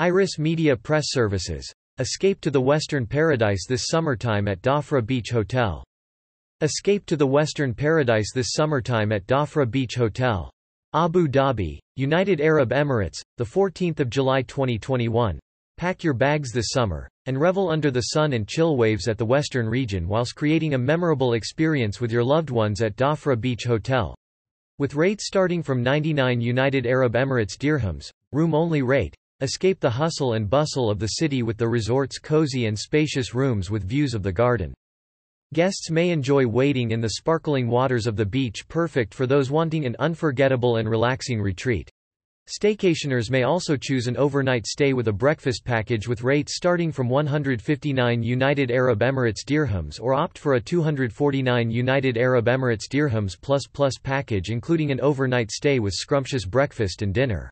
Iris Media Press Services. Escape to the Western Paradise this summertime at Dhafra Beach Hotel. Escape to the Western Paradise this summertime at Dhafra Beach Hotel. Abu Dhabi, United Arab Emirates, 14 July 2021. Pack your bags this summer, and revel under the sun and chill waves at the western region whilst creating a memorable experience with your loved ones at Dhafra Beach Hotel. With rates starting from 99 United Arab Emirates dirhams, room-only rate, Escape the hustle and bustle of the city with the resort's cozy and spacious rooms with views of the garden. Guests may enjoy wading in the sparkling waters of the beach perfect for those wanting an unforgettable and relaxing retreat. Staycationers may also choose an overnight stay with a breakfast package with rates starting from 159 United Arab Emirates dirhams or opt for a 249 United Arab Emirates dirhams plus plus package including an overnight stay with scrumptious breakfast and dinner.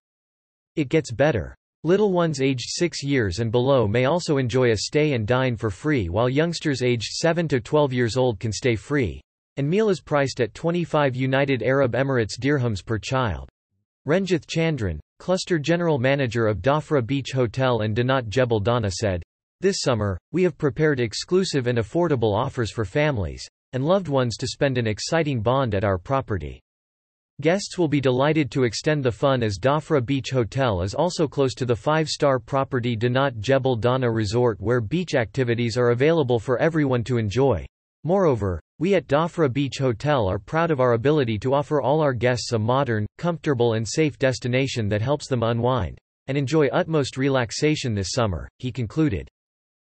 It gets better. Little ones aged 6 years and below may also enjoy a stay and dine for free while youngsters aged 7 to 12 years old can stay free. And meal is priced at 25 United Arab Emirates dirhams per child. Ranjith Chandran, Cluster General Manager of Dhafra Beach Hotel and Danat Jebel Dhanna said, This summer, we have prepared exclusive and affordable offers for families and loved ones to spend an exciting bond at our property. Guests will be delighted to extend the fun as Dhafra Beach Hotel is also close to the five-star property Danat Jebel Dhanna Resort where beach activities are available for everyone to enjoy. Moreover, we at Dhafra Beach Hotel are proud of our ability to offer all our guests a modern, comfortable and safe destination that helps them unwind and enjoy utmost relaxation this summer, he concluded.